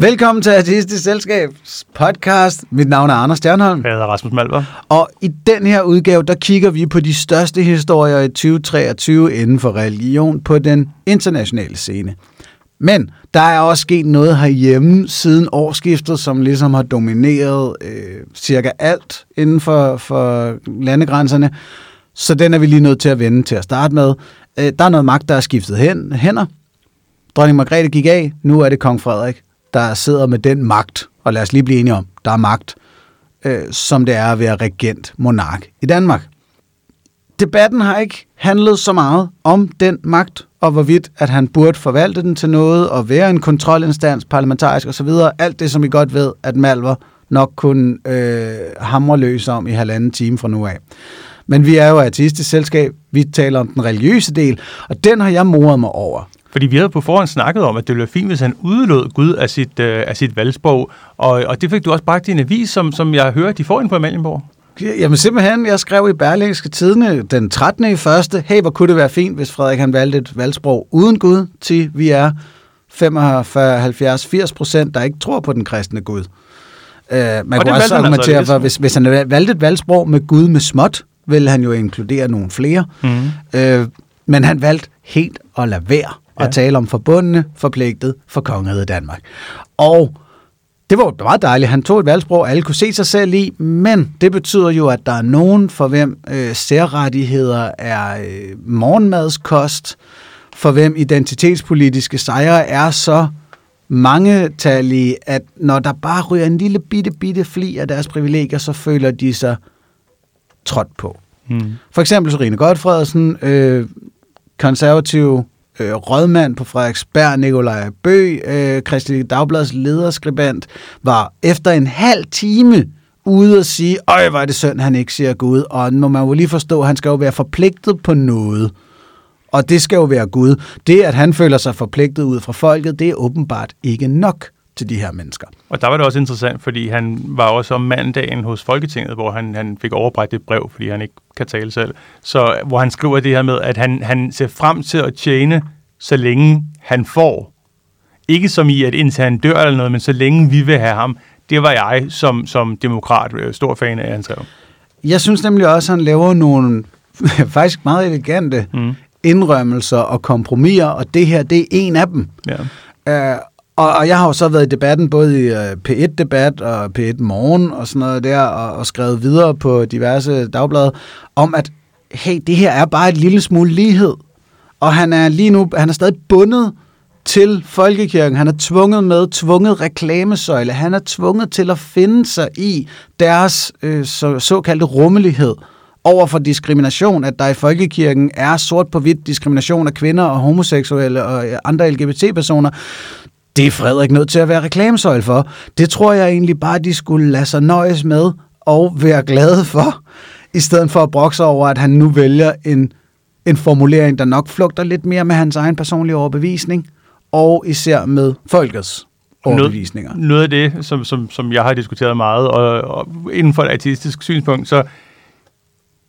Velkommen til Artistisk Selskabs podcast. Mit navn er Anders Stjernholm. Jeg hedder Rasmus Malver. Og i den her udgave, der kigger vi på de største historier i 2023 inden for religion på den internationale scene. Men der er også sket noget herhjemme siden årsskiftet, som ligesom har domineret øh, cirka alt inden for, for landegrænserne. Så den er vi lige nødt til at vende til at starte med. Øh, der er noget magt, der er skiftet hen, hænder. Dronning Margrethe gik af, nu er det kong Frederik, der sidder med den magt. Og lad os lige blive enige om, der er magt, øh, som det er at være regent monark i Danmark. Debatten har ikke handlet så meget om den magt, og hvorvidt at han burde forvalte den til noget, og være en kontrolinstans, parlamentarisk osv. Alt det, som vi godt ved, at Malver nok kunne øh, hamre løs om i halvanden time fra nu af. Men vi er jo artistisk selskab, vi taler om den religiøse del, og den har jeg moret mig over. Fordi vi havde på forhånd snakket om, at det ville være fint, hvis han udelod Gud af sit, øh, af sit valgsprog. Og, og det fik du også bragt i en avis, som, som jeg hører, de får ind på Amalienborg. Jamen simpelthen, jeg skrev i Berlingske Tidene den 13. i første, hey, hvor kunne det være fint, hvis Frederik han valgte et valgsprog uden Gud, til vi er 45, 70, 80 procent, der ikke tror på den kristne Gud. Uh, man kunne også argumentere altså, for, hvis, hvis han valgte et valgsprog med Gud med småt, ville han jo inkludere nogle flere. Mm. Uh, men han valgte helt at lade være at tale om forbundne, forpligtet for kongeriget Danmark. Og det var meget dejligt. Han tog et valgsprog, alle kunne se sig selv i, men det betyder jo, at der er nogen, for hvem øh, særrettigheder er øh, morgenmadskost, for hvem identitetspolitiske sejre er så mangetallige, at når der bare ryger en lille bitte, bitte fli af deres privilegier, så føler de sig trådt på. Hmm. For eksempel Sorine Godfredsen, øh, konservativ øh, rådmand på Frederiksberg, Nikolaj Bø, øh, Kristelig Dagblads lederskribent, var efter en halv time ude og sige, øj, hvor er det synd, han ikke siger Gud. Og må man jo lige forstå, han skal jo være forpligtet på noget. Og det skal jo være Gud. Det, at han føler sig forpligtet ud fra folket, det er åbenbart ikke nok til de her mennesker. Og der var det også interessant, fordi han var også om mandagen hos Folketinget, hvor han, han fik overbragt et brev, fordi han ikke kan tale selv. Så hvor han skriver det her med, at han, han ser frem til at tjene, så længe han får. Ikke som i, at indtil han dør eller noget, men så længe vi vil have ham. Det var jeg som, som demokrat øh, stor fan af, han skrev. Jeg synes nemlig også, at han laver nogle faktisk meget elegante mm. indrømmelser og kompromiser, og det her, det er en af dem. Ja. Uh, og, og jeg har jo så været i debatten, både i øh, P1-debat og P1 Morgen og sådan noget der, og, og skrevet videre på diverse dagblade, om at, hey, det her er bare et lille smule lighed. Og han er lige nu, han er stadig bundet til folkekirken. Han er tvunget med, tvunget reklamesøjle. Han er tvunget til at finde sig i deres øh, så, såkaldte rummelighed over for diskrimination, at der i folkekirken er sort på hvidt diskrimination af kvinder og homoseksuelle og øh, andre LGBT-personer det er Frederik nødt til at være reklamesøjl for. Det tror jeg egentlig bare, de skulle lade sig nøjes med og være glade for, i stedet for at brokse over, at han nu vælger en, en formulering, der nok flugter lidt mere med hans egen personlige overbevisning, og især med folkets overbevisninger. Noget, noget af det, som, som, som jeg har diskuteret meget, og, og inden for et artistisk synspunkt, så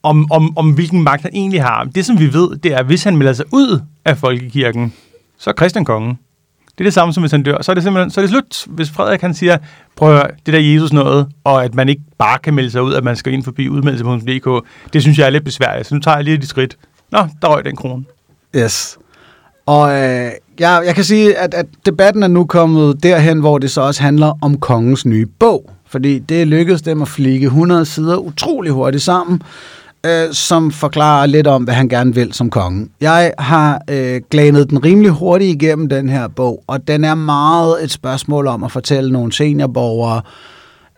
om, om, om hvilken magt han egentlig har. Det, som vi ved, det er, at hvis han melder sig ud af folkekirken, så er Christian kongen. Det er det samme som hvis han dør. Så er det simpelthen så er det slut. Hvis Frederik han siger, prøv at høre, det der Jesus noget, og at man ikke bare kan melde sig ud, at man skal ind forbi udmeldelse.dk, det synes jeg er lidt besværligt. Så nu tager jeg lige de skridt. Nå, der røg den krone. Yes. Og øh, jeg, jeg kan sige, at, at debatten er nu kommet derhen, hvor det så også handler om kongens nye bog. Fordi det lykkedes dem at flikke 100 sider utrolig hurtigt sammen øh, som forklarer lidt om, hvad han gerne vil som konge. Jeg har øh, glanet den rimelig hurtigt igennem den her bog, og den er meget et spørgsmål om at fortælle nogle seniorborgere,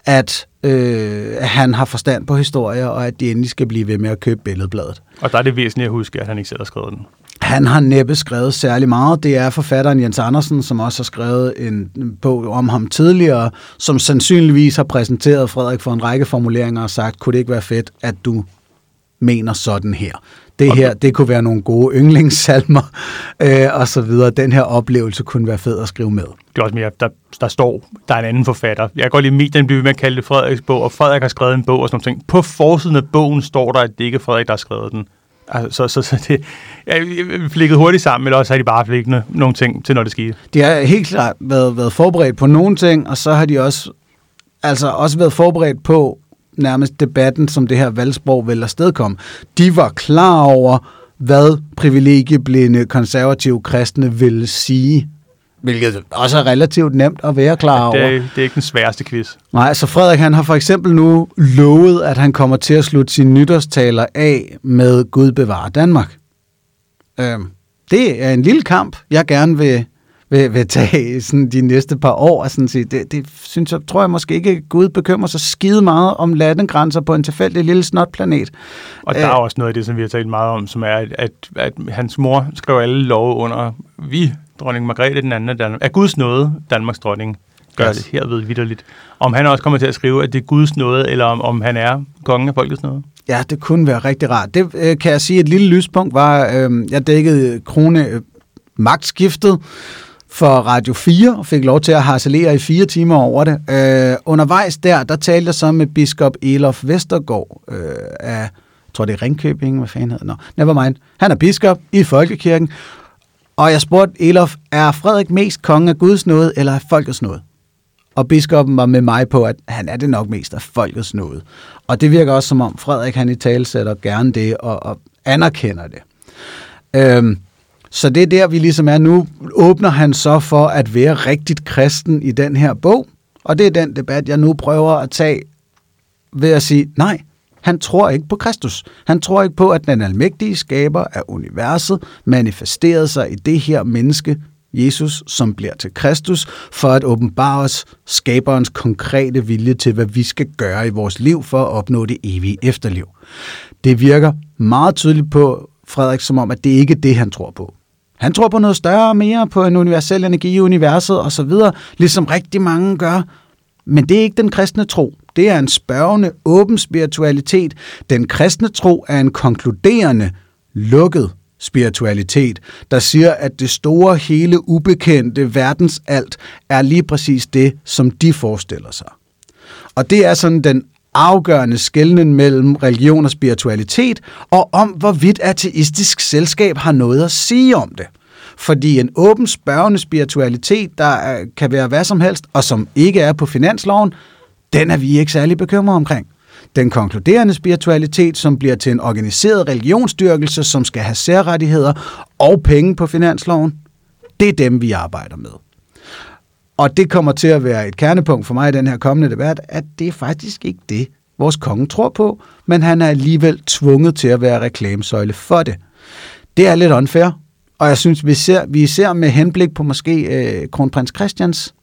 at øh, han har forstand på historier, og at de endelig skal blive ved med at købe billedbladet. Og der er det væsentligt at huske, at han ikke selv har skrevet den. Han har næppe skrevet særlig meget. Det er forfatteren Jens Andersen, som også har skrevet en bog om ham tidligere, som sandsynligvis har præsenteret Frederik for en række formuleringer og sagt, kunne det ikke være fedt, at du mener sådan her. Det her, det kunne være nogle gode yndlingssalmer, øh, og så videre. Den her oplevelse kunne være fed at skrive med. Det er også mere, der, der står, der er en anden forfatter. Jeg kan godt lide, den bliver med at kalde det Frederiks bog, og Frederik har skrevet en bog og sådan noget. På forsiden af bogen står der, at det ikke er Frederik, der har skrevet den. Altså, så, så, så det, jeg, jeg flikket hurtigt sammen, eller også har de bare flikket nogle ting til, når det skete. De har helt klart været, været forberedt på nogle ting, og så har de også, altså også været forberedt på nærmest debatten, som det her valgsprog vil afstedkomme. De var klar over, hvad privilegieblinde konservative kristne ville sige Hvilket også er relativt nemt at være klar over. Ja, det, er, det er ikke den sværeste quiz. Nej, så Frederik han har for eksempel nu lovet, at han kommer til at slutte sine nytårstaler af med Gud bevare Danmark. Øhm, det er en lille kamp, jeg gerne vil, vil, vil tage sådan de næste par år. Sådan sige. Det, det synes jeg, tror jeg måske ikke, Gud bekymrer sig skide meget om landegrænser på en tilfældig lille snotplanet. Og der er også noget af det, som vi har talt meget om, som er, at, at, at hans mor skrev alle love under, vi dronning Margrethe den anden af, Danmark, er Guds nåde, Danmarks dronning, gør yes. det herved vidderligt. Om han også kommer til at skrive, at det er Guds nåde, eller om, om han er kongen af folkets nåde. Ja, det kunne være rigtig rart. Det øh, kan jeg sige, et lille lyspunkt var, øh, jeg dækkede krone øh, magtskiftet for Radio 4, og fik lov til at harcelere i fire timer over det. Øh, undervejs der, der talte jeg så med biskop Elof Vestergaard øh, af, jeg tror det er Ringkøbing, hvad fanden hedder det? never mind. Han er biskop i Folkekirken, og jeg spurgte Elof, er Frederik mest konge af Guds nåde, eller af folkets nåde? Og biskoppen var med mig på, at han er det nok mest af folkets nåde. Og det virker også som om Frederik han i tale sætter gerne det og, og anerkender det. Øhm, så det er der, vi ligesom er nu. Åbner han så for at være rigtigt kristen i den her bog? Og det er den debat, jeg nu prøver at tage ved at sige, nej, han tror ikke på Kristus. Han tror ikke på, at den almægtige skaber af universet manifesterede sig i det her menneske, Jesus, som bliver til Kristus, for at åbenbare os skaberens konkrete vilje til, hvad vi skal gøre i vores liv for at opnå det evige efterliv. Det virker meget tydeligt på Frederik, som om, at det ikke er det, han tror på. Han tror på noget større og mere, på en universel energi i universet osv., ligesom rigtig mange gør. Men det er ikke den kristne tro. Det er en spørgende, åben spiritualitet. Den kristne tro er en konkluderende, lukket spiritualitet, der siger, at det store, hele, ubekendte verdensalt er lige præcis det, som de forestiller sig. Og det er sådan den afgørende skældning mellem religion og spiritualitet, og om hvorvidt ateistisk selskab har noget at sige om det. Fordi en åben spørgende spiritualitet, der øh, kan være hvad som helst, og som ikke er på finansloven, den er vi ikke særlig bekymret omkring. Den konkluderende spiritualitet, som bliver til en organiseret religionsstyrkelse, som skal have særrettigheder og penge på finansloven, det er dem, vi arbejder med. Og det kommer til at være et kernepunkt for mig i den her kommende debat, at det er faktisk ikke det, vores konge tror på, men han er alligevel tvunget til at være reklamesøjle for det. Det er lidt unfair, og jeg synes, vi ser, vi ser med henblik på måske øh, kronprins Christians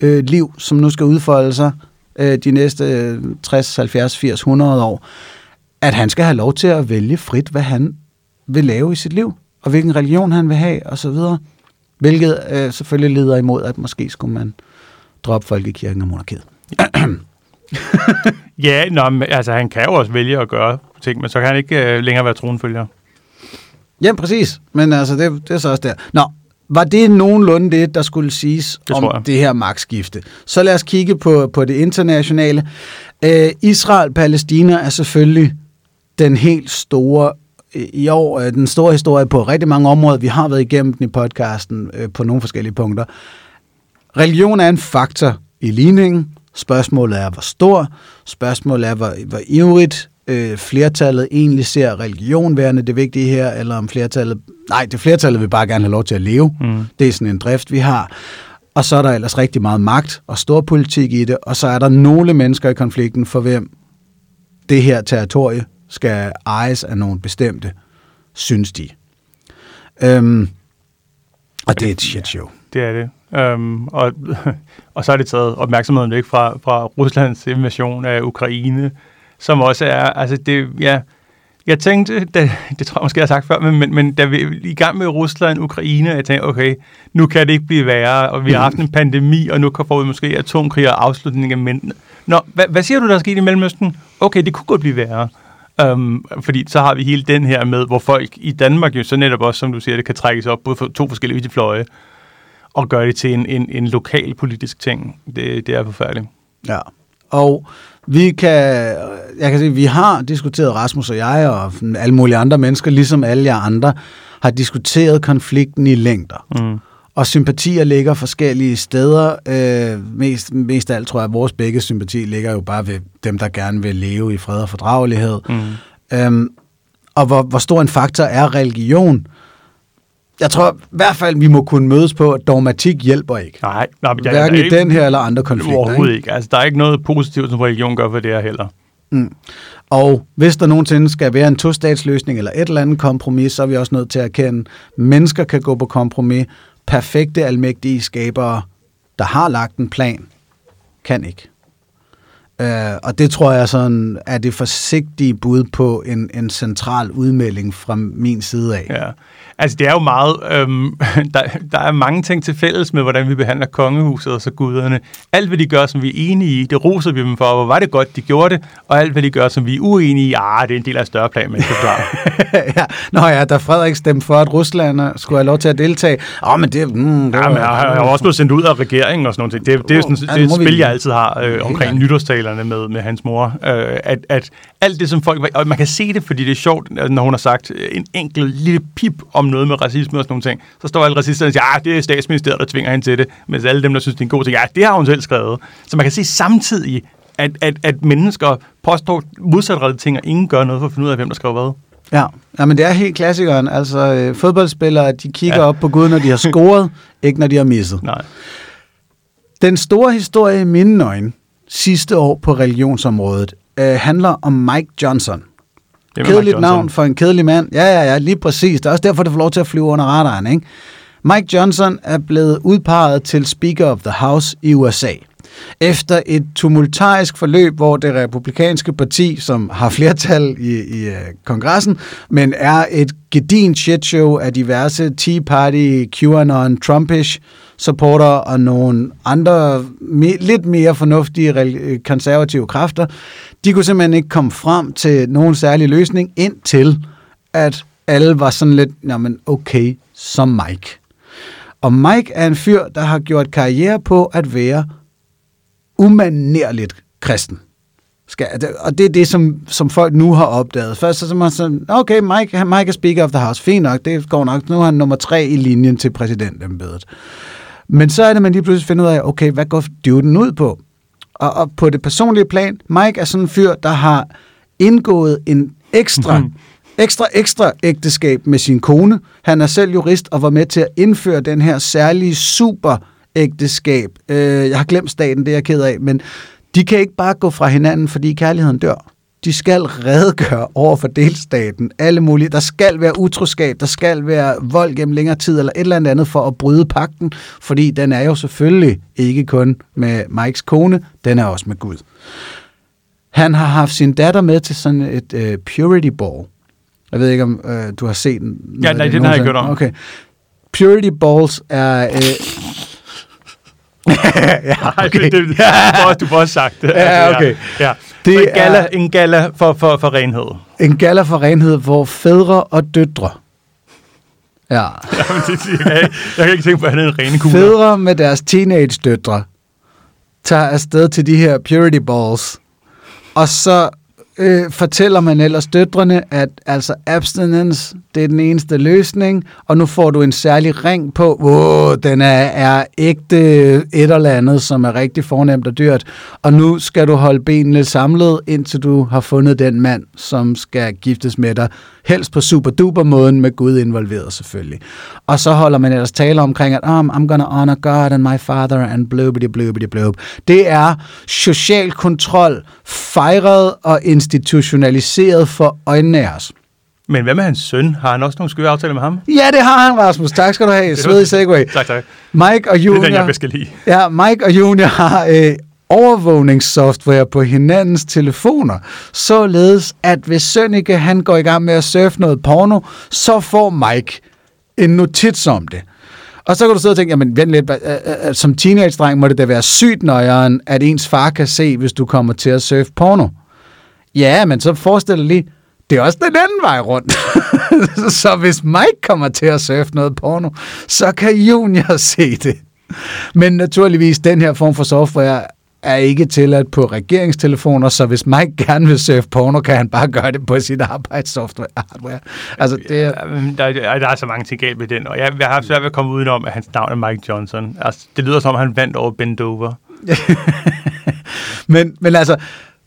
øh, liv, som nu skal udfolde sig øh, de næste 60, 70, 80, 100 år, at han skal have lov til at vælge frit, hvad han vil lave i sit liv, og hvilken religion han vil have, og så videre. Hvilket øh, selvfølgelig leder imod, at måske skulle man droppe folkekirken og monarkiet. ja, nå, men, altså han kan jo også vælge at gøre ting, men så kan han ikke øh, længere være tronfølger. Ja, præcis. Men altså, det, det er så også der. Nå, var det nogenlunde det, der skulle siges det om det her magtskifte? Så lad os kigge på, på det internationale. Øh, Israel-Palæstina er selvfølgelig den helt store i år, øh, den store historie på rigtig mange områder. Vi har været igennem den i podcasten øh, på nogle forskellige punkter. Religion er en faktor i ligningen. Spørgsmålet er, hvor stor. Spørgsmålet er, hvor, hvor ivrigt øh, flertallet egentlig ser religion værende det vigtige her, eller om flertallet... Nej, det flertallet vil bare gerne have lov til at leve. Mm. Det er sådan en drift, vi har. Og så er der ellers rigtig meget magt og stor politik i det, og så er der nogle mennesker i konflikten, for hvem det her territorie skal ejes af nogle bestemte, synes de. Øhm, og det er et shit show. Det er det. Øhm, og, og så er det taget opmærksomheden væk fra, fra Ruslands invasion af Ukraine, som også er, altså det, ja, jeg tænkte, da, det tror jeg måske, jeg har sagt før, men, men, men da vi er i gang med Rusland og Ukraine, jeg tænkte, okay, nu kan det ikke blive værre, og vi har haft en pandemi, og nu kan vi måske atomkrig og afslutning af mænd. Nå, hvad, hvad siger du, der er sket i Mellemøsten? Okay, det kunne godt blive værre. Um, fordi så har vi hele den her med, hvor folk i Danmark jo så netop også, som du siger, det kan trækkes op på to forskellige fløje, og gøre det til en, en, en lokal politisk ting. Det, det er forfærdeligt. Ja, Og vi kan, jeg kan sige, vi har diskuteret, Rasmus og jeg, og alle mulige andre mennesker, ligesom alle jer andre, har diskuteret konflikten i længder. Mm. Og sympatier ligger forskellige steder. Øh, mest, mest af alt tror jeg, at vores begge sympati ligger jo bare ved dem, der gerne vil leve i fred og fordragelighed. Mm. Øhm, og hvor, hvor stor en faktor er religion? Jeg tror i hvert fald, vi må kunne mødes på, at dogmatik hjælper ikke. Nej, nej men jeg, Hverken er i den her eller andre konflikter. Overhovedet ikke. Altså, der er ikke noget positivt, som religion gør for det her heller. Mm. Og hvis der nogensinde skal være en to-statsløsning eller et eller andet kompromis, så er vi også nødt til at erkende, at mennesker kan gå på kompromis. Perfekte, almægtige skabere, der har lagt en plan, kan ikke. Uh, og det tror jeg sådan er det forsigtige bud på en, en central udmelding fra min side af. Ja. Altså, det er jo meget... Øhm, der, der er mange ting til fælles med, hvordan vi behandler kongehuset og så guderne. Alt, hvad de gør, som vi er enige i, det roser vi dem for. Hvor var det godt, de gjorde det. Og alt, hvad de gør, som vi er uenige i, ah, det er en del af større plan, klare. ja. Nå ja, da Frederik stemte for, at Rusland skulle have lov til at deltage. Åh, oh, men det... Mm, det Ja, men jeg har jeg har også blevet sendt ud af regeringen og sådan noget. Det, det er jo sådan, Ja, det er nu et må vi- spil, jeg altid har øh, omkring klart. Nytårstalerne med, med hans mor. Øh, at, at alt det, som folk... Og man kan se det, fordi det er sjovt, når hun har sagt en enkelt lille pip om noget med racisme og sådan nogle ting. Så står alle racisterne og siger, ja, det er statsministeriet, der tvinger hende til det. Mens alle dem, der synes, det er en god ting, ja, det har hun selv skrevet. Så man kan se samtidig, at, at, at mennesker påstår modsatrettede ting, og ingen gør noget for at finde ud af, hvem der skriver hvad. Ja, ja men det er helt klassikeren. Altså, øh, fodboldspillere, de kigger ja. op på Gud, når de har scoret, ikke når de har misset. Nej. Den store historie i mine øjne sidste år på religionsområdet øh, handler om Mike Johnson. Kedeligt Mike Johnson. navn for en kedelig mand. Ja, ja, ja, lige præcis. Det er også derfor, det får lov til at flyve under radaren, ikke? Mike Johnson er blevet udpeget til Speaker of the House i USA. Efter et tumultarisk forløb, hvor det republikanske parti, som har flertal i, i uh, kongressen, men er et gedin shitshow af diverse Tea Party, QAnon, Trumpish supporter og nogle andre me, lidt mere fornuftige øh, konservative kræfter, de kunne simpelthen ikke komme frem til nogen særlig løsning, indtil at alle var sådan lidt, jamen okay, som Mike. Og Mike er en fyr, der har gjort karriere på at være umanerligt kristen. Skal, og det er det, som, som folk nu har opdaget. Først så er man sådan, okay, Mike, Mike er Speaker of the House, fint nok, det går nok. Nu er han nummer tre i linjen til præsidentembedet. Men så er det, man lige pludselig finder ud af, okay, hvad går duden ud på? Og, og på det personlige plan, Mike er sådan en fyr, der har indgået en ekstra, Mhm. ekstra, ekstra ægteskab med sin kone. Han er selv jurist og var med til at indføre den her særlige super ægteskab. Øh, jeg har glemt staten, det er jeg ked af, men de kan ikke bare gå fra hinanden, fordi kærligheden dør. De skal redegøre over for delstaten, alle mulige. Der skal være utroskab, der skal være vold gennem længere tid, eller et eller andet for at bryde pakten, fordi den er jo selvfølgelig ikke kun med Mikes kone, den er også med Gud. Han har haft sin datter med til sådan et uh, purity ball. Jeg ved ikke, om uh, du har set den. Ja, nej, den har jeg ikke hørt om. Okay. Purity balls er... Uh, ja, Nej, det, det, du, får, også- sagt det. Ja, okay. Ja, ja. Det en gala, er- en gala for, for, for renhed. en gala for renhed, hvor fædre og døtre Ja. Jamen, det, jeg, kan, ikke- jeg kan ikke tænke på, at han er en rene kugler. Fædre med deres teenage-døtre tager afsted til de her purity balls, og så øh, fortæller man ellers døtrene, at altså abstinence, det er den eneste løsning, og nu får du en særlig ring på, wow, den er, er ægte et eller andet, som er rigtig fornemt og dyrt, og nu skal du holde benene samlet, indtil du har fundet den mand, som skal giftes med dig, helst på super duper måden med Gud involveret selvfølgelig. Og så holder man ellers tale omkring, at oh, I'm gonna honor God and my father and blubity blubity blub. Det er social kontrol, fejret og institutionaliseret for øjnene af os. Men hvad med hans søn? Har han også nogle skøre aftaler med ham? Ja, det har han, Rasmus. Tak skal du have. Svedig segway. Tak, tak. Mike og Det er Junior, den, jeg skal lide. ja, Mike og Junior har øh, overvågningssoftware på hinandens telefoner, således at hvis Sønneke han går i gang med at surfe noget porno, så får Mike en notits om det. Og så kan du sidde og tænke, jamen vent lidt, øh, øh, som teenage-dreng må det da være sygt nøjeren, at ens far kan se, hvis du kommer til at surfe porno. Ja, men så forestil dig lige, det er også den anden vej rundt. så hvis Mike kommer til at surfe noget porno, så kan Junior se det. Men naturligvis, den her form for software er ikke tilladt på regeringstelefoner, så hvis Mike gerne vil surfe porno, kan han bare gøre det på sit arbejdssoftware. Hardware. Altså, det er... der, der, der er så mange ting galt med den, og jeg, jeg har haft svært ved at komme udenom, at hans navn er Mike Johnson. Altså, det lyder som, om han vandt over Ben Dover. men, men altså,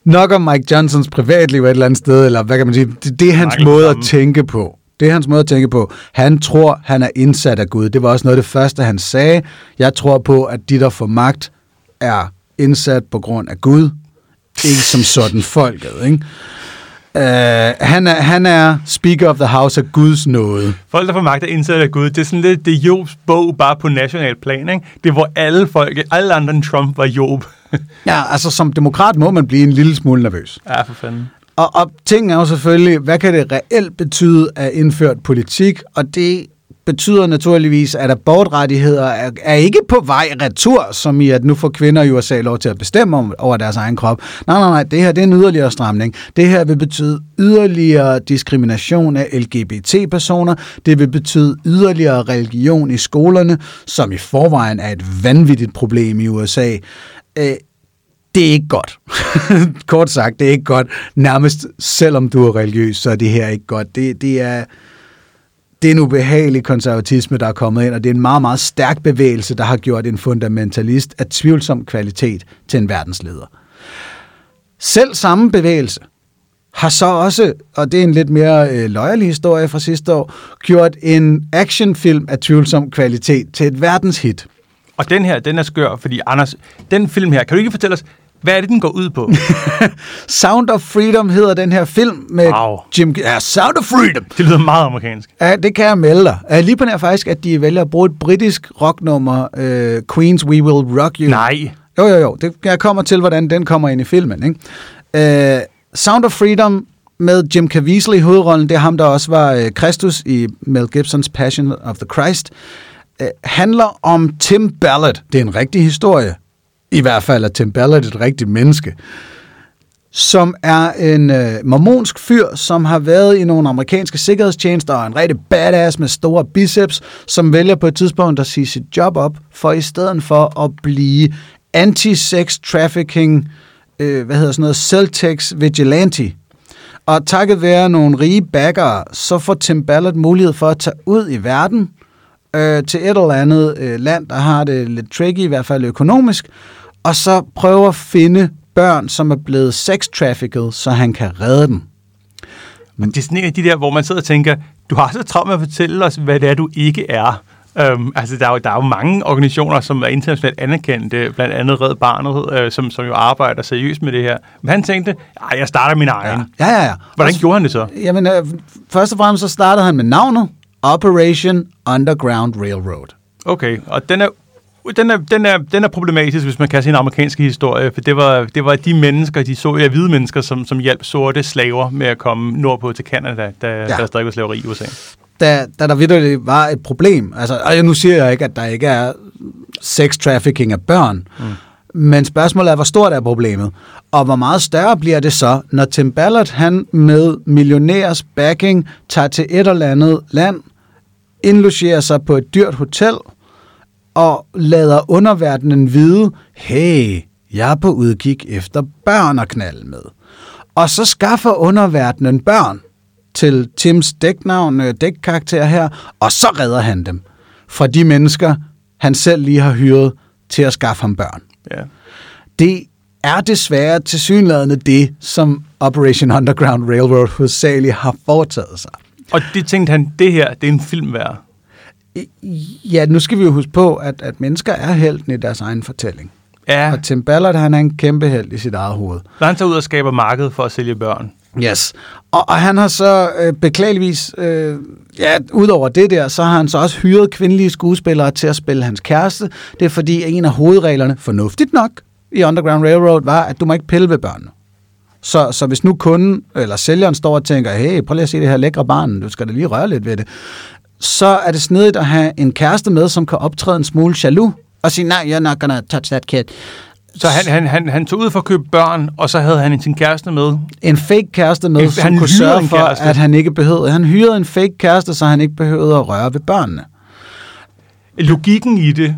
nok om Mike Johnsons privatliv et eller andet sted, eller hvad kan man sige, det, det er hans Michael måde at tænke på. Det er hans måde at tænke på. Han tror, han er indsat af Gud. Det var også noget af det første, han sagde. Jeg tror på, at de, der får magt, er indsat på grund af Gud. Ikke som sådan folket, ikke? Uh, han, er, han er Speaker of the House af Guds nåde. Folk, der får magt, er indsat af Gud. Det er sådan lidt, det er Jobs bog, bare på national plan. Ikke? Det er, hvor alle folk, alle andre end Trump, var Job. ja, altså som demokrat må man blive en lille smule nervøs. Ja, for fanden. Og, og ting er jo selvfølgelig, hvad kan det reelt betyde at indført politik? Og det betyder naturligvis, at abortrettigheder er, er ikke på vej retur, som i at nu får kvinder i USA lov til at bestemme om, over deres egen krop. Nej, nej, nej, det her det er en yderligere stramning. Det her vil betyde yderligere diskrimination af LGBT-personer. Det vil betyde yderligere religion i skolerne, som i forvejen er et vanvittigt problem i USA. Øh, det er ikke godt. Kort sagt, det er ikke godt. Nærmest selvom du er religiøs, så er det her ikke godt. Det, det er det er en ubehagelig konservatisme, der er kommet ind, og det er en meget, meget stærk bevægelse, der har gjort en fundamentalist af tvivlsom kvalitet til en verdensleder. Selv samme bevægelse har så også, og det er en lidt mere øh, løjerlig historie fra sidste år, gjort en actionfilm af tvivlsom kvalitet til et verdenshit. Og den her, den er skør, fordi Anders, den film her, kan du ikke fortælle os, hvad er det, den går ud på? Sound of Freedom hedder den her film med wow. Jim... Ja, Sound of Freedom! Det lyder meget amerikansk. Ja, det kan jeg melde dig. Jeg lige på nær faktisk, at de vælger at bruge et britisk rocknummer, uh, Queen's We Will Rock You. Nej. Jo, jo, jo. Det, jeg kommer til, hvordan den kommer ind i filmen. Ikke? Uh, Sound of Freedom med Jim Caviezel i hovedrollen, det er ham, der også var uh, Kristus i Mel Gibsons Passion of the Christ, uh, handler om Tim Ballard. Det er en rigtig historie i hvert fald er Tim Ballard et rigtigt menneske, som er en øh, mormonsk fyr, som har været i nogle amerikanske sikkerhedstjenester og en rigtig badass med store biceps, som vælger på et tidspunkt at sige sit job op, for i stedet for at blive anti-sex trafficking, øh, hvad hedder sådan noget, Celtex vigilante. Og takket være nogle rige backere, så får Tim Ballard mulighed for at tage ud i verden øh, til et eller andet øh, land, der har det lidt tricky, i hvert fald økonomisk, og så prøver at finde børn, som er blevet sex-trafficked, så han kan redde dem. Men det er sådan en af de der, hvor man sidder og tænker, du har så travlt med at fortælle os, hvad det er, du ikke er. Um, altså, der er, jo, der er jo mange organisationer, som er internationalt anerkendte, blandt andet Red Barnet, øh, som, som jo arbejder seriøst med det her. Men han tænkte, jeg starter min egen. Ja, ja, ja. Hvordan Også, gjorde han det så? Jamen, øh, først og fremmest så startede han med navnet Operation Underground Railroad. Okay, og den er den er, den, er, den er problematisk, hvis man kan se en amerikansk historie, for det var, det var de mennesker, de så, ja, hvide mennesker, som, som hjalp sorte slaver med at komme nordpå til Canada, da ja. der stadig var slaveri i USA. Da, da der videre var et problem, altså, og nu siger jeg ikke, at der ikke er sex trafficking af børn, mm. men spørgsmålet er, hvor stort er problemet? Og hvor meget større bliver det så, når Tim Ballard, han med millionærs backing, tager til et eller andet land, indlogerer sig på et dyrt hotel, og lader underverdenen vide, hey, jeg er på udkig efter børn at knalde med. Og så skaffer underverdenen børn til Tims dæknavn, øh, dækkarakter her, og så redder han dem fra de mennesker, han selv lige har hyret til at skaffe ham børn. Ja. Det er desværre til synlædende det, som Operation Underground Railroad hovedsageligt har foretaget sig. Og det tænkte han, det her, det er en film værd. Ja, nu skal vi jo huske på, at, at mennesker er helten i deres egen fortælling. Ja. Og Tim Ballard, han er en kæmpe held i sit eget hoved. Så han tager ud og skaber marked for at sælge børn. Yes. Og, og han har så øh, beklageligvis, øh, ja, udover det der, så har han så også hyret kvindelige skuespillere til at spille hans kæreste. Det er fordi, en af hovedreglerne, fornuftigt nok, i Underground Railroad, var, at du må ikke pille ved børnene. Så, så hvis nu kunden eller sælgeren står og tænker, hey, prøv lige at se det her lækre barn, du skal da lige røre lidt ved det, så er det snedigt at have en kæreste med, som kan optræde en smule jaloux, og sige, nej, you're not gonna touch that kid. Så han, han, han, han tog ud for at købe børn, og så havde han sin kæreste med? En fake kæreste med, en, som han kunne sørge for, kæreste. at han ikke behøvede. Han hyrede en fake kæreste, så han ikke behøvede at røre ved børnene. Logikken i det,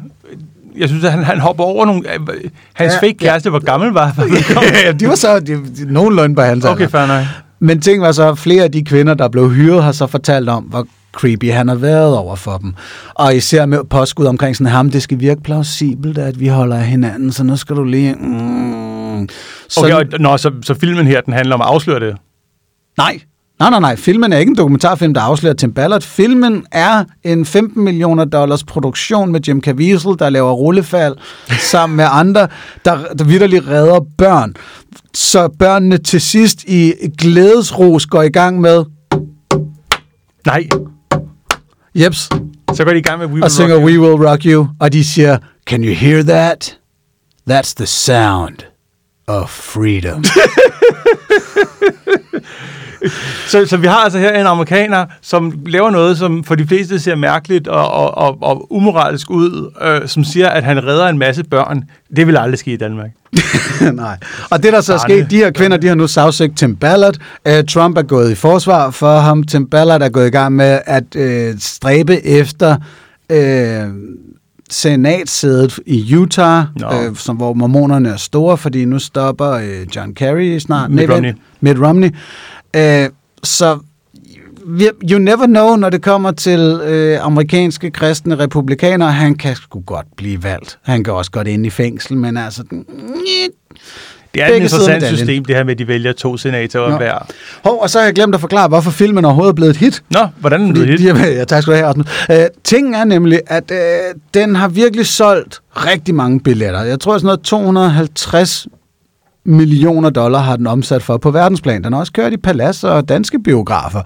jeg synes, at han, han hopper over nogle... Hans Ja, fake kæreste, ja. hvor gammel var han? ja, de var så de, de, nogenlunde på hans okay, fair nok. Men ting var så, flere af de kvinder, der blev hyret, har så fortalt om, hvor creepy han har været over for dem. Og især med påskud omkring sådan ham, det skal virke plausibelt, at vi holder af hinanden, så nu skal du lige... Mm. Så, Okay, og, nå, så, så filmen her, den handler om at afsløre det. Nej. Nej, nej, nej. Filmen er ikke en dokumentarfilm, der afslører Tim Ballard. Filmen er en 15 millioner dollars produktion med Jim Caviezel, der laver rullefald sammen med andre, der, der vidderligt redder børn. Så børnene til sidst i glædesros går i gang med, Nej, jeps, så går de i gang med We Will og synger Rock You. We Will Rock You, og de siger, Can you hear that? That's the sound of freedom. Så, så vi har altså her en amerikaner, som laver noget, som for de fleste ser mærkeligt og, og, og, og umoralsk ud, øh, som siger, at han redder en masse børn. Det vil aldrig ske i Danmark. Nej. Og det, der så er sket, de her kvinder, de har nu sagsøgt Tim Ballard. Uh, Trump er gået i forsvar for ham. Tim Ballard er gået i gang med at uh, stræbe efter uh, senatsædet i Utah, Nå. uh, som, hvor mormonerne er store, fordi nu stopper uh, John Kerry snart. Mitt Romney. Mitt Romney. Uh, så you never know, når det kommer til øh, amerikanske kristne republikanere. Han kan sgu godt blive valgt. Han kan også godt ind i fængsel, men altså... Det er et interessant system, det her med, at de vælger to senatorer Nå. hver. Hov, og så har jeg glemt at forklare, hvorfor filmen overhovedet er blevet et hit. Nå, hvordan er det Fordi, hit? de, ja, tak skal du have, Rasmus. Uh, tingen er nemlig, at uh, den har virkelig solgt rigtig mange billetter. Jeg tror, sådan noget 250 millioner dollar har den omsat for på verdensplan. Den har også kørt i paladser og danske biografer.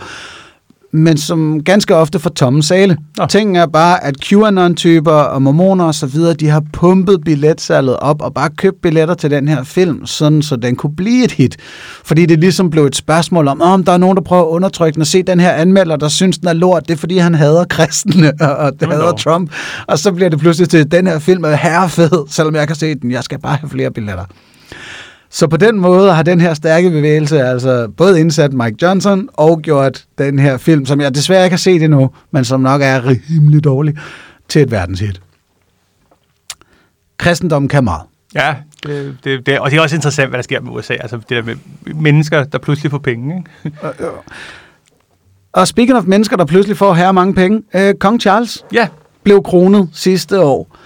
Men som ganske ofte for tomme sale. Nå. Tingen er bare, at QAnon-typer og mormoner og så videre, de har pumpet billetsalget op og bare købt billetter til den her film, sådan så den kunne blive et hit. Fordi det ligesom blev et spørgsmål om, om der er nogen, der prøver at undertrykke den, og se den her anmelder, der synes, den er lort. Det er, fordi han hader kristne og, og Jamen hader dog. Trump. Og så bliver det pludselig til, den her film er herrefed, selvom jeg kan se den. Jeg skal bare have flere billetter. Så på den måde har den her stærke bevægelse altså både indsat Mike Johnson og gjort den her film, som jeg desværre ikke har set endnu, men som nok er rimelig dårlig, til et verdenshit. Kristendom kan meget. Ja, det, det, det, og det er også interessant, hvad der sker med USA. Altså det der med mennesker, der pludselig får penge. Ikke? Og speaking of mennesker, der pludselig får her mange penge, øh, Kong Charles Ja, blev kronet sidste år.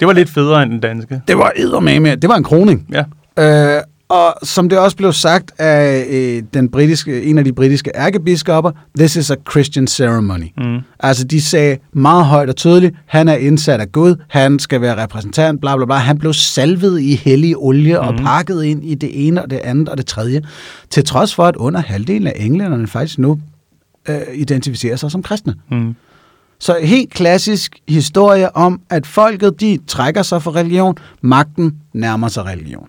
det var lidt federe end den danske. Det var eddermame, det var en kroning. Ja. Øh, og som det også blev sagt af øh, den britiske, en af de britiske ærkebiskopper, this is a Christian ceremony. Mm. Altså, de sagde meget højt og tydeligt, han er indsat af Gud, han skal være repræsentant, bla bla bla. Han blev salvet i hellig olie mm. og pakket ind i det ene og det andet og det tredje, til trods for, at under halvdelen af englænderne faktisk nu øh, identificerer sig som kristne. Mm. Så helt klassisk historie om, at folket, de trækker sig for religion, magten nærmer sig religion.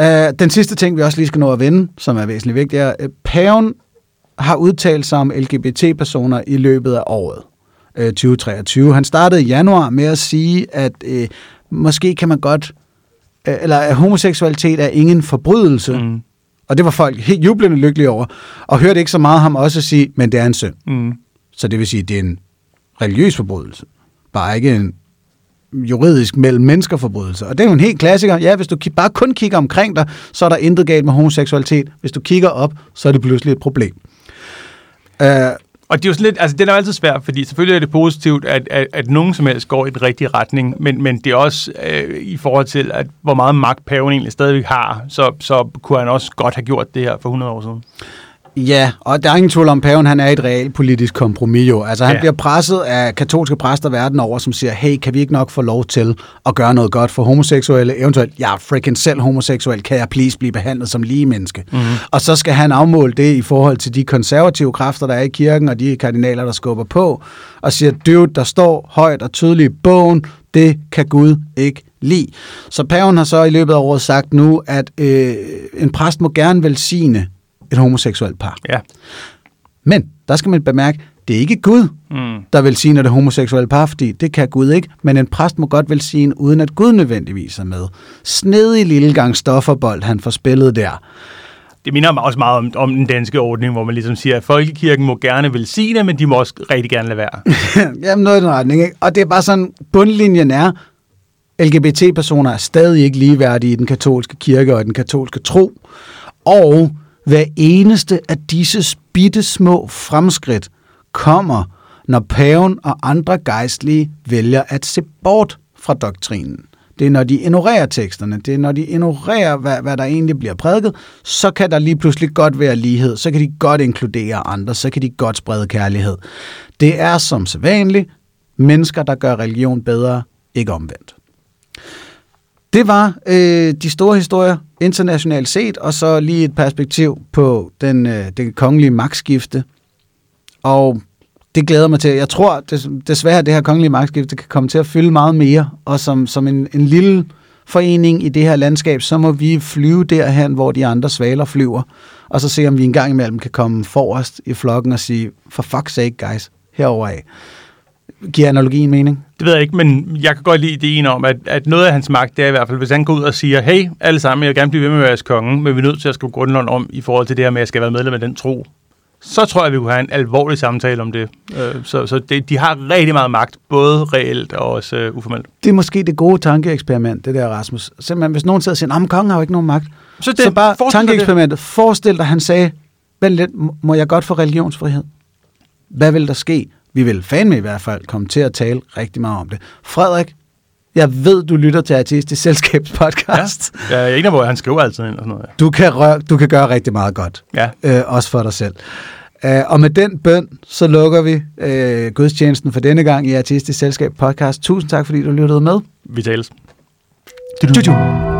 Uh, den sidste ting, vi også lige skal nå at vende, som er væsentligt vigtigt, er, at paven har udtalt sig om LGBT-personer i løbet af året uh, 2023. Han startede i januar med at sige, at uh, måske kan man godt, uh, eller at homoseksualitet er ingen forbrydelse. Mm. og det var folk helt jublende lykkelige over, og hørte ikke så meget ham også sige, men det er en synd. Mm. Så det vil sige, at det er en religiøs forbrydelse. Bare ikke en juridisk mellem menneskerforbrydelser. Og det er jo en helt klassiker. Ja, hvis du bare kun kigger omkring dig, så er der intet galt med homoseksualitet. Hvis du kigger op, så er det pludselig et problem. Uh, Og det er jo sådan lidt, altså det er jo altid svært, fordi selvfølgelig er det positivt, at, at, at nogen som helst går i den rigtige retning, men, men det er også øh, i forhold til, at hvor meget magt paven egentlig stadigvæk har, så, så kunne han også godt have gjort det her for 100 år siden. Ja, og der er ingen tvivl om, paven han er et reelt politisk kompromis jo. Altså han. Ja. bliver presset af katolske præster verden over, som siger, hey, kan vi ikke nok få lov til at gøre noget godt for homoseksuelle? Eventuelt, jeg er freaking selv homoseksuel, kan jeg please blive behandlet som lige menneske? Mm-hmm. Og så skal han afmåle det i forhold til de konservative kræfter, der er i kirken, og de kardinaler, der skubber på, og siger, dude, der står højt og tydeligt i bogen, det kan Gud ikke lide. Så paven har så i løbet af året sagt nu, at øh, en præst må gerne velsigne et homoseksuelt par. Ja. Men der skal man bemærke, det er ikke Gud, Mm. der velsigner det homoseksuelle par, fordi det kan Gud ikke, men en præst må godt velsigne, uden at Gud nødvendigvis er med. Snedig lille gang stofferbold, han får spillet der. Det minder mig også meget om, om den danske ordning, hvor man ligesom siger, at folkekirken må gerne velsigne, men de må også rigtig gerne lade være. Jamen noget i den retning, ikke? Og det er bare sådan, bundlinjen er, LGBT-personer er stadig ikke ligeværdige i den katolske kirke og i den katolske tro. Og hver eneste af disse bitte små fremskridt kommer, når paven og andre gejstlige vælger at se bort fra doktrinen. Det er, når de ignorerer teksterne. Det er, når de ignorerer, hvad, hvad der egentlig bliver prædiket, så kan der lige pludselig godt være lighed. Så kan de godt inkludere andre. Så kan de godt sprede kærlighed. Det er som sædvanligt mennesker, der gør religion bedre, ikke omvendt. Det var øh, de store historier internationalt set, og så lige et perspektiv på den, øh, den kongelige magtskifte. Og det glæder mig til. Jeg tror des, desværre, at det her kongelige magtskifte kan komme til at fylde meget mere, og som, som en, en lille forening i det her landskab, så må vi flyve derhen, hvor de andre svaler flyver, og så se, om vi en gang imellem kan komme forrest i flokken og sige, for fuck's sake, guys, herover af. Giver analogien mening? Det ved jeg ikke, men jeg kan godt lide ideen om, at, at noget af hans magt, det er i hvert fald, hvis han går ud og siger, hey, alle sammen, jeg vil gerne blive ved med at være jeres konge, men vi er nødt til at skrive grundloven om i forhold til det her med, at jeg skal være medlem af den tro. Så tror jeg, vi kunne have en alvorlig samtale om det. Øh, så så det, de har rigtig meget magt, både reelt og også uh, uformelt. Det er måske det gode tankeeksperiment, det der, Rasmus. Simpelthen, hvis nogen sidder og siger, at kongen har jo ikke nogen magt. Så, det, så bare tankeeksperimentet. Forestil dig, han sagde, vent lidt, må jeg godt få religionsfrihed? Hvad vil der ske? Vi vil fandme i hvert fald komme til at tale rigtig meget om det. Frederik, jeg ved, du lytter til Artistisk Selskabs podcast. Ja, jeg er en af, hvor han skriver altid ind og sådan noget. Du kan, røre, du kan gøre rigtig meget godt. Ja. Øh, også for dig selv. Uh, og med den bøn, så lukker vi uh, gudstjenesten for denne gang i Artistisk Selskab podcast. Tusind tak, fordi du lyttede med. Vi tales. Du, du, du.